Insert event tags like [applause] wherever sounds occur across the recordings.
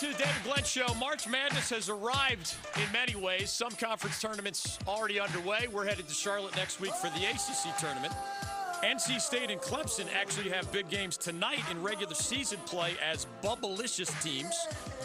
to the David Glenn Show. March Madness has arrived in many ways. Some conference tournaments already underway. We're headed to Charlotte next week for the ACC tournament. NC State and Clemson actually have big games tonight in regular season play as Bubblicious teams.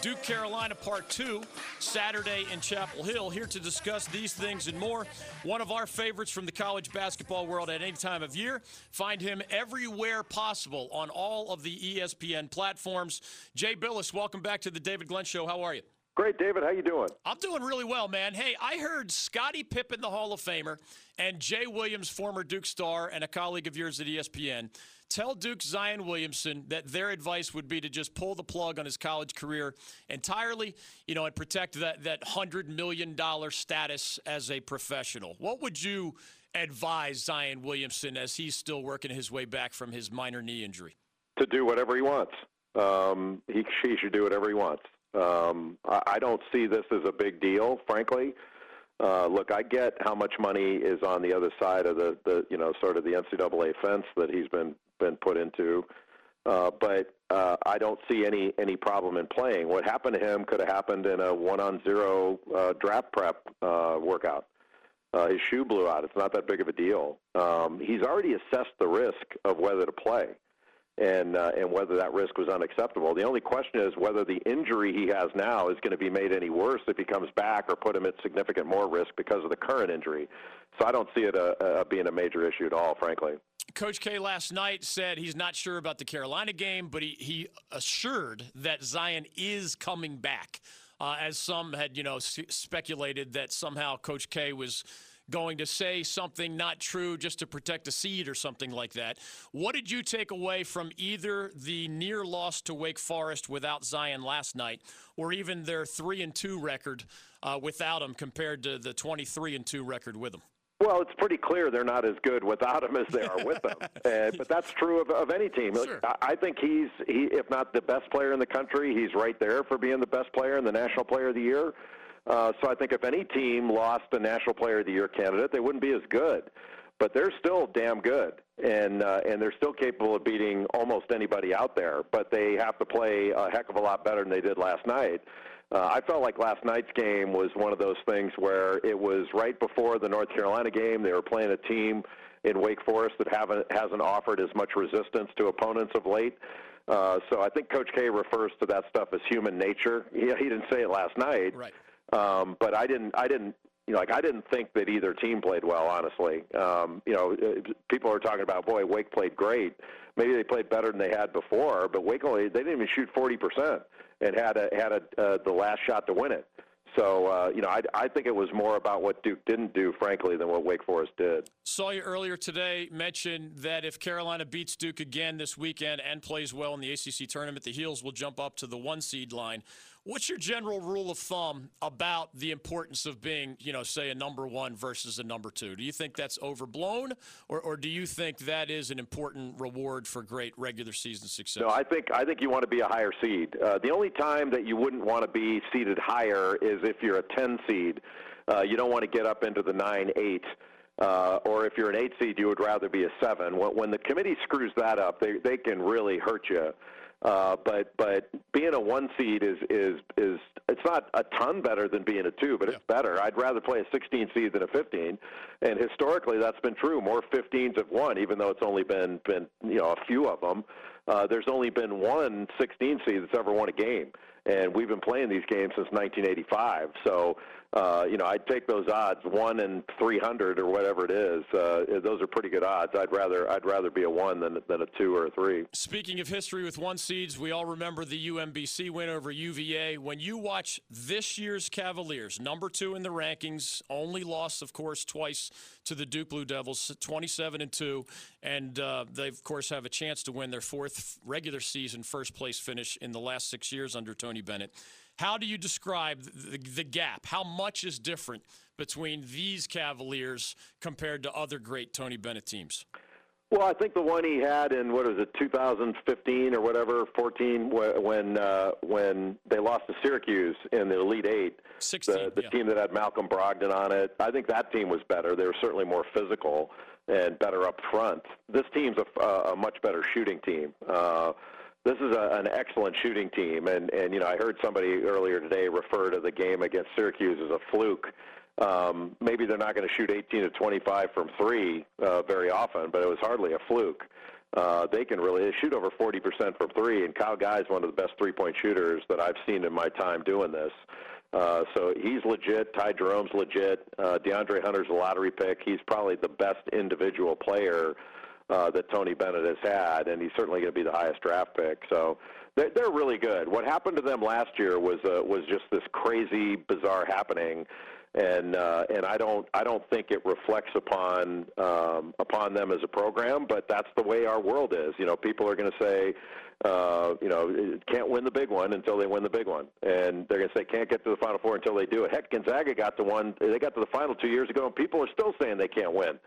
Duke Carolina Part 2, Saturday in Chapel Hill. Here to discuss these things and more, one of our favorites from the college basketball world at any time of year. Find him everywhere possible on all of the ESPN platforms. Jay Bilas, welcome back to the David Glenn Show. How are you? Great, David. How you doing? I'm doing really well, man. Hey, I heard Scottie Pippen, the Hall of Famer, and Jay Williams, former Duke star and a colleague of yours at ESPN, tell Duke Zion Williamson that their advice would be to just pull the plug on his college career entirely, you know, and protect that that hundred million dollar status as a professional. What would you advise Zion Williamson as he's still working his way back from his minor knee injury? To do whatever he wants. Um, he, he should do whatever he wants. Um, I, I don't see this as a big deal, frankly. Uh, look, I get how much money is on the other side of the, the you know, sort of the NCAA fence that he's been been put into, uh, but uh, I don't see any any problem in playing. What happened to him could have happened in a one-on-zero uh, draft prep uh, workout. Uh, his shoe blew out. It's not that big of a deal. Um, he's already assessed the risk of whether to play and uh, and whether that risk was unacceptable. The only question is whether the injury he has now is going to be made any worse if he comes back, or put him at significant more risk because of the current injury. So I don't see it uh, uh, being a major issue at all, frankly. Coach K last night said he's not sure about the Carolina game, but he, he assured that Zion is coming back. Uh, as some had, you know, s- speculated that somehow Coach K was going to say something not true just to protect a seed or something like that. What did you take away from either the near loss to Wake Forest without Zion last night, or even their three and two record uh, without him compared to the twenty three and two record with him? Well, it's pretty clear they're not as good without him as they are with him. [laughs] uh, but that's true of, of any team. Sure. I, I think he's, he, if not the best player in the country, he's right there for being the best player and the National Player of the Year. Uh, so I think if any team lost a National Player of the Year candidate, they wouldn't be as good. But they're still damn good, and uh, and they're still capable of beating almost anybody out there. But they have to play a heck of a lot better than they did last night. Uh, I felt like last night's game was one of those things where it was right before the North Carolina game. They were playing a team in Wake Forest that haven't hasn't offered as much resistance to opponents of late. Uh, so I think Coach K refers to that stuff as human nature. He, he didn't say it last night, Right. Um, but I didn't. I didn't. You know, like I didn't think that either team played well. Honestly, um, you know, uh, people are talking about, boy, Wake played great. Maybe they played better than they had before, but Wake only they didn't even shoot forty percent and had a had a uh, the last shot to win it. So uh, you know, I, I think it was more about what Duke didn't do, frankly, than what Wake Forest did. Saw you earlier today mention that if Carolina beats Duke again this weekend and plays well in the ACC tournament, the Heels will jump up to the one seed line. What's your general rule of thumb about the importance of being, you know, say a number one versus a number two? Do you think that's overblown, or, or do you think that is an important reward for great regular season success? No, I think I think you want to be a higher seed. Uh, the only time that you wouldn't want to be seeded higher is if you're a 10 seed. Uh, you don't want to get up into the nine, eight. Uh, or if you're an eight seed, you would rather be a seven. When, when the committee screws that up, they they can really hurt you. Uh, but but being a one seed is is is it's not a ton better than being a two, but it's better. I'd rather play a 16 seed than a 15, and historically that's been true. More 15s have won, even though it's only been been you know a few of them. Uh, there's only been one 16 seed that's ever won a game, and we've been playing these games since 1985. So uh, you know, I'd take those odds, one in 300 or whatever it is. Uh, those are pretty good odds. I'd rather I'd rather be a one than than a two or a three. Speaking of history with one seeds, we all remember the UMBC win over UVA. When you watch this year's Cavaliers, number two in the rankings, only lost, of course, twice to the Duke Blue Devils, 27 and two, and uh, they of course have a chance to win their fourth regular season first place finish in the last six years under Tony Bennett. How do you describe the, the gap? How much is different between these Cavaliers compared to other great Tony Bennett teams? Well, I think the one he had in what was it, 2015 or whatever, 14, when uh, when they lost to Syracuse in the Elite Eight, 16, the, the yeah. team that had Malcolm Brogdon on it. I think that team was better. They were certainly more physical and better up front. This team's a, a much better shooting team. Uh, this is a, an excellent shooting team, and and you know I heard somebody earlier today refer to the game against Syracuse as a fluke. Um, maybe they're not going to shoot 18 to 25 from three uh, very often, but it was hardly a fluke. Uh, they can really they shoot over 40% from three, and Kyle Guy is one of the best three-point shooters that I've seen in my time doing this. Uh, so he's legit. Ty Jerome's legit. Uh, DeAndre Hunter's a lottery pick. He's probably the best individual player uh, that Tony Bennett has had, and he's certainly going to be the highest draft pick. So they're, they're really good. What happened to them last year was uh, was just this crazy, bizarre happening and uh, and I don't I don't think it reflects upon um, upon them as a program, but that's the way our world is. You know, people are going to say, uh, you know, can't win the big one until they win the big one, and they're going to say can't get to the Final Four until they do it. Heck, Gonzaga got to one, they got to the final two years ago, and people are still saying they can't win.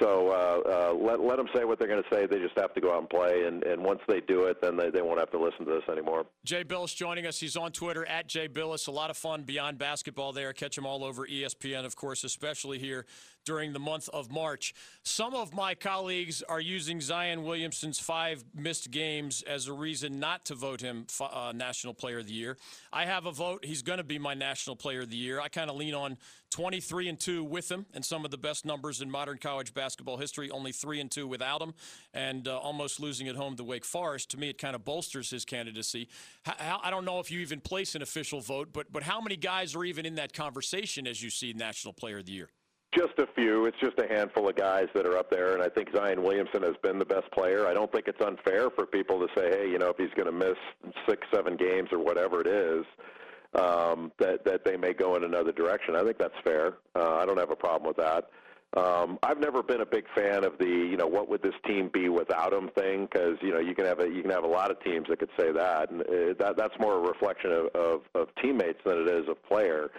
So uh, uh, let let them say what they're going to say. They just have to go out and play, and, and once they do it, then they, they won't have to listen to this anymore. Jay Bilas joining us. He's on Twitter at Jay Bilas. A lot of fun beyond basketball there. Catch him all over ESPN, of course, especially here during the month of March. Some of my colleagues are using Zion Williamson's five missed games as a reason not to vote him uh, National Player of the Year. I have a vote. He's going to be my National Player of the Year. I kind of lean on 23 and 2 with him and some of the best numbers in modern college basketball history, only 3 and 2 without him, and uh, almost losing at home to Wake Forest. To me, it kind of bolsters his candidacy. How, I don't know if you even place an official vote, but, but how many guys are even in that conversation as you see National Player of the Year? Just a few. It's just a handful of guys that are up there, and I think Zion Williamson has been the best player. I don't think it's unfair for people to say, hey, you know, if he's going to miss six, seven games or whatever it is, um, that that they may go in another direction. I think that's fair. Uh, I don't have a problem with that. Um, I've never been a big fan of the you know what would this team be without him thing because you know you can have a you can have a lot of teams that could say that and uh, that that's more a reflection of, of, of teammates than it is of player.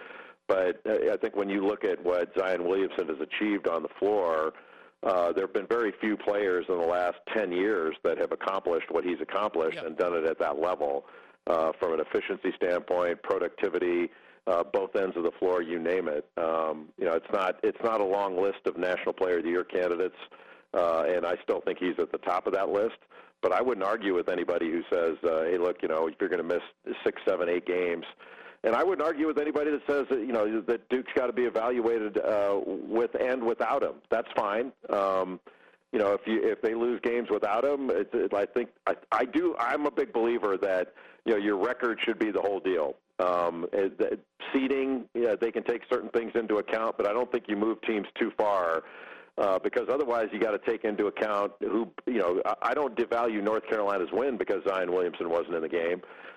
But uh, I think when you look at what Zion Williamson has achieved on the floor, uh, there have been very few players in the last 10 years that have accomplished what he's accomplished yep. and done it at that level uh, from an efficiency standpoint, productivity, uh, both ends of the floor, you name it. Um, you know, it's not it's not a long list of National Player of the Year candidates, uh, and I still think he's at the top of that list. But I wouldn't argue with anybody who says, uh, "Hey, look, you know, if you're going to miss six, seven, eight games." And I wouldn't argue with anybody that says that you know that Duke's got to be evaluated uh, with and without him. That's fine. Um, you know, if you if they lose games without him, it, it, I think I, I do. I'm a big believer that you know your record should be the whole deal. Um, it, seeding, yeah, they can take certain things into account, but I don't think you move teams too far. Uh, because otherwise, you got to take into account who you know. I, I don't devalue North Carolina's win because Zion Williamson wasn't in the game. Uh,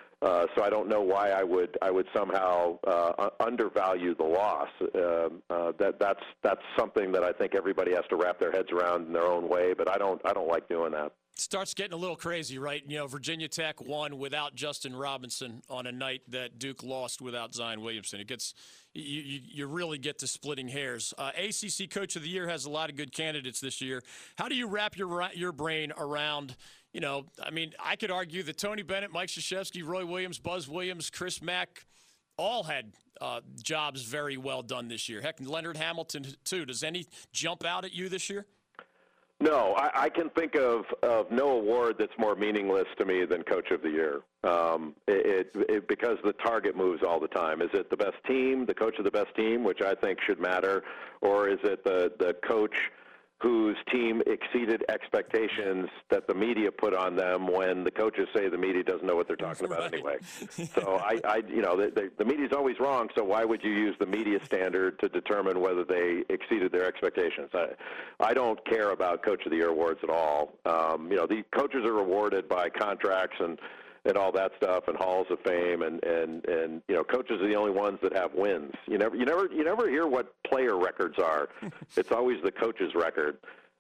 so I don't know why I would I would somehow uh, undervalue the loss. Uh, uh, that that's that's something that I think everybody has to wrap their heads around in their own way. But I don't I don't like doing that. Starts getting a little crazy, right? You know, Virginia Tech won without Justin Robinson on a night that Duke lost without Zion Williamson. It gets you, you, you really get to splitting hairs. Uh, ACC Coach of the Year has a lot of good candidates this year. How do you wrap your your brain around? You know, I mean, I could argue that Tony Bennett, Mike Krzyzewski, Roy Williams, Buzz Williams, Chris Mack all had uh, jobs very well done this year. Heck, Leonard Hamilton, too. Does any jump out at you this year? No, I, I can think of, of no award that's more meaningless to me than Coach of the Year. Um, it, it, it, because the target moves all the time. Is it the best team, the coach of the best team, which I think should matter, or is it the the coach whose team exceeded expectations that the media put on them when the coaches say the media doesn't know what they're talking about right. anyway. [laughs] so I, I, you know, the, the, the media is always wrong. So why would you use the media standard to determine whether they exceeded their expectations? I, I don't care about Coach of the Year awards at all. Um, you know, the coaches are rewarded by contracts and and all that stuff and halls of fame and and and you know coaches are the only ones that have wins. You never you never you never hear what player records are. [laughs] It's always the coach's record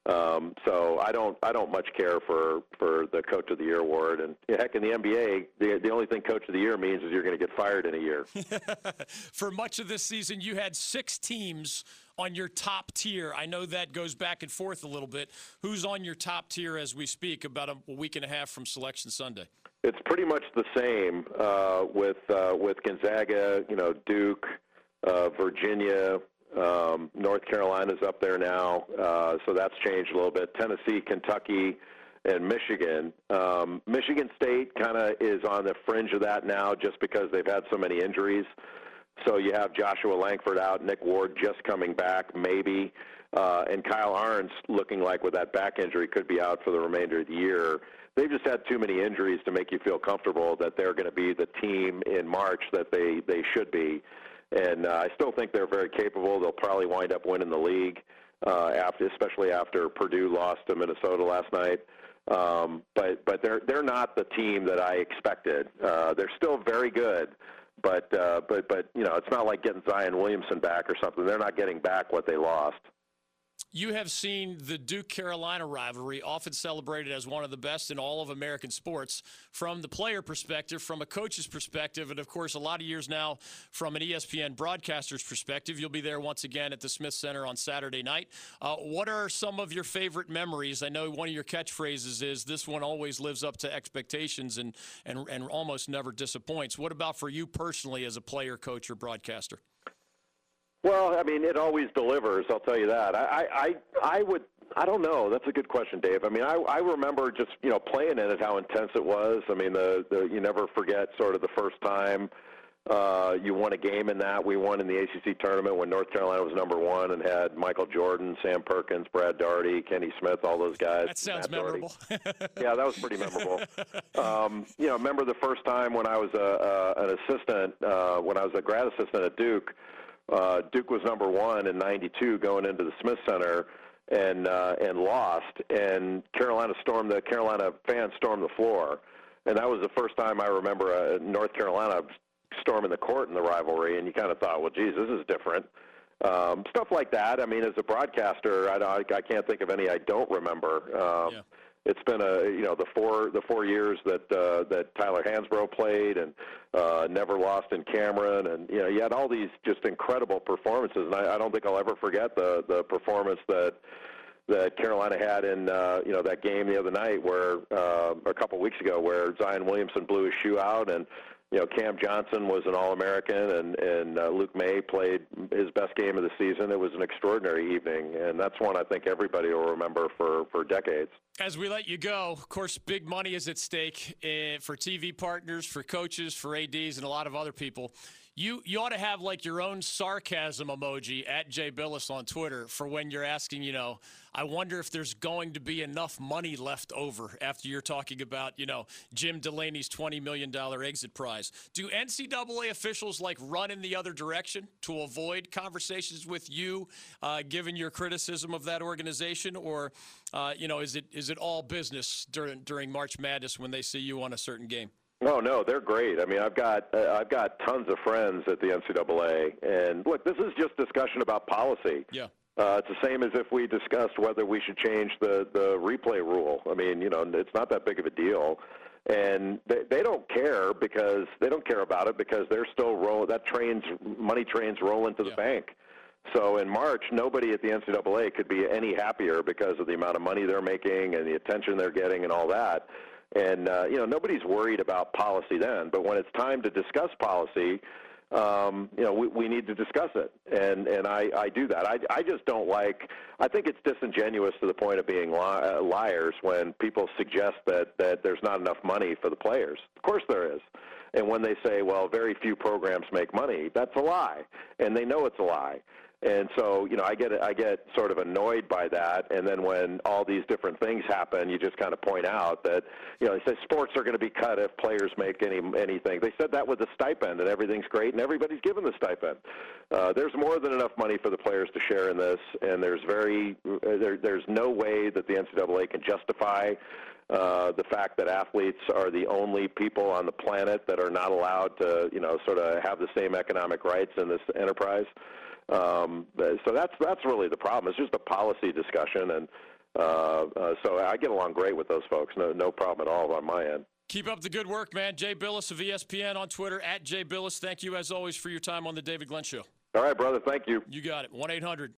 um, so I don't I don't much care for for the coach of the year award and heck in the NBA the the only thing coach of the year means is you're going to get fired in a year. [laughs] for much of this season you had six teams on your top tier. I know that goes back and forth a little bit. Who's on your top tier as we speak about a week and a half from selection Sunday? It's pretty much the same uh, with uh, with Gonzaga, you know, Duke, uh, Virginia, um, North Carolina's up there now, uh, so that's changed a little bit. Tennessee, Kentucky, and Michigan. Um, Michigan State kind of is on the fringe of that now, just because they've had so many injuries. So you have Joshua Langford out, Nick Ward just coming back, maybe, uh, and Kyle Ahrens looking like with that back injury could be out for the remainder of the year. They've just had too many injuries to make you feel comfortable that they're going to be the team in March that they they should be. And uh, I still think they're very capable. They'll probably wind up winning the league uh, after, especially after Purdue lost to Minnesota last night. Um, but but they're they're not the team that I expected. Uh, they're still very good, but uh, but but you know it's not like getting Zion Williamson back or something. They're not getting back what they lost. You have seen the Duke Carolina rivalry often celebrated as one of the best in all of American sports from the player perspective, from a coach's perspective, and of course, a lot of years now from an ESPN broadcaster's perspective. You'll be there once again at the Smith Center on Saturday night. Uh, what are some of your favorite memories? I know one of your catchphrases is this one always lives up to expectations and, and, and almost never disappoints. What about for you personally as a player, coach, or broadcaster? Well, I mean, it always delivers. I'll tell you that. I, I, I would. I don't know. That's a good question, Dave. I mean, I, I remember just you know playing in it, how intense it was. I mean, the, the you never forget sort of the first time uh, you won a game in that. We won in the ACC tournament when North Carolina was number one and had Michael Jordan, Sam Perkins, Brad Daugherty, Kenny Smith, all those guys. That sounds memorable. [laughs] yeah, that was pretty memorable. Um, you know, remember the first time when I was a, uh, an assistant, uh, when I was a grad assistant at Duke uh, Duke was number one in '92 going into the Smith Center and uh, and lost, and Carolina stormed the Carolina fans stormed the floor, and that was the first time I remember uh, North Carolina storming the court in the rivalry, and you kind of thought, well, geez, this is different. Um, stuff like that. I mean, as a broadcaster, I, I can't think of any I don't remember. Um, yeah it's been a you know the four the four years that uh, that Tyler Hansbrough played and uh, never lost in Cameron and you know you had all these just incredible performances. And I, I don't think I'll ever forget the the performance that that Carolina had in uh, you know that game the other night where uh, a couple weeks ago where Zion Williamson blew his shoe out and you know, Cam Johnson was an All-American, and and uh, Luke Maye played his best game of the season. It was an extraordinary evening, and that's one I think everybody will remember for for decades. As we let you go, of course, big money is at stake uh, for TV partners, for coaches, for ads, and a lot of other people. You you ought to have like your own sarcasm emoji at Jay Bilas on Twitter for when you're asking, you know, I wonder if there's going to be enough money left over after you're talking about, you know, Jim Delaney's $20 million exit prize. Do NCAA officials like run in the other direction to avoid conversations with you, uh, given your criticism of that organization, or uh, you know, is it is it all business during during March Madness when they see you on a certain game? No, no, they're great. I mean, I've got uh, I've got tons of friends at the NCAA, and look, this is just discussion about policy. Yeah. Uh, it's the same as if we discussed whether we should change the the replay rule. I mean, you know, it's not that big of a deal, and they they don't care because they don't care about it because they're still roll that trains money trains rolling to the yeah. bank. So in March, nobody at the NCAA could be any happier because of the amount of money they're making and the attention they're getting and all that. And uh, you know, nobody's worried about policy then. But when it's time to discuss policy, um, you know, we, we need to discuss it, and and I, I do that. I, I just don't like. I think it's disingenuous to the point of being li- uh, liars when people suggest that that there's not enough money for the players. Of course there is. And when they say, well, very few programs make money, that's a lie, and they know it's a lie. And so, you know, I get I get sort of annoyed by that. And then when all these different things happen, you just kind of point out that, you know, they say sports are going to be cut if players make any anything. They said that with the stipend, and everything's great, and everybody's given the stipend. Uh, there's more than enough money for the players to share in this, and there's very there, there's no way that the NCAA can justify uh, the fact that athletes are the only people on the planet that are not allowed to, you know, sort of have the same economic rights in this enterprise. Um, so that's that's really the problem. It's just a policy discussion, and uh, uh, so I get along great with those folks. No no problem at all on my end. Keep up the good work, man. Jay Bilas of ESPN on Twitter at Jay Bilas. Thank you as always for your time on the David Glenn Show. All right, brother. Thank you. You got it. One eight hundred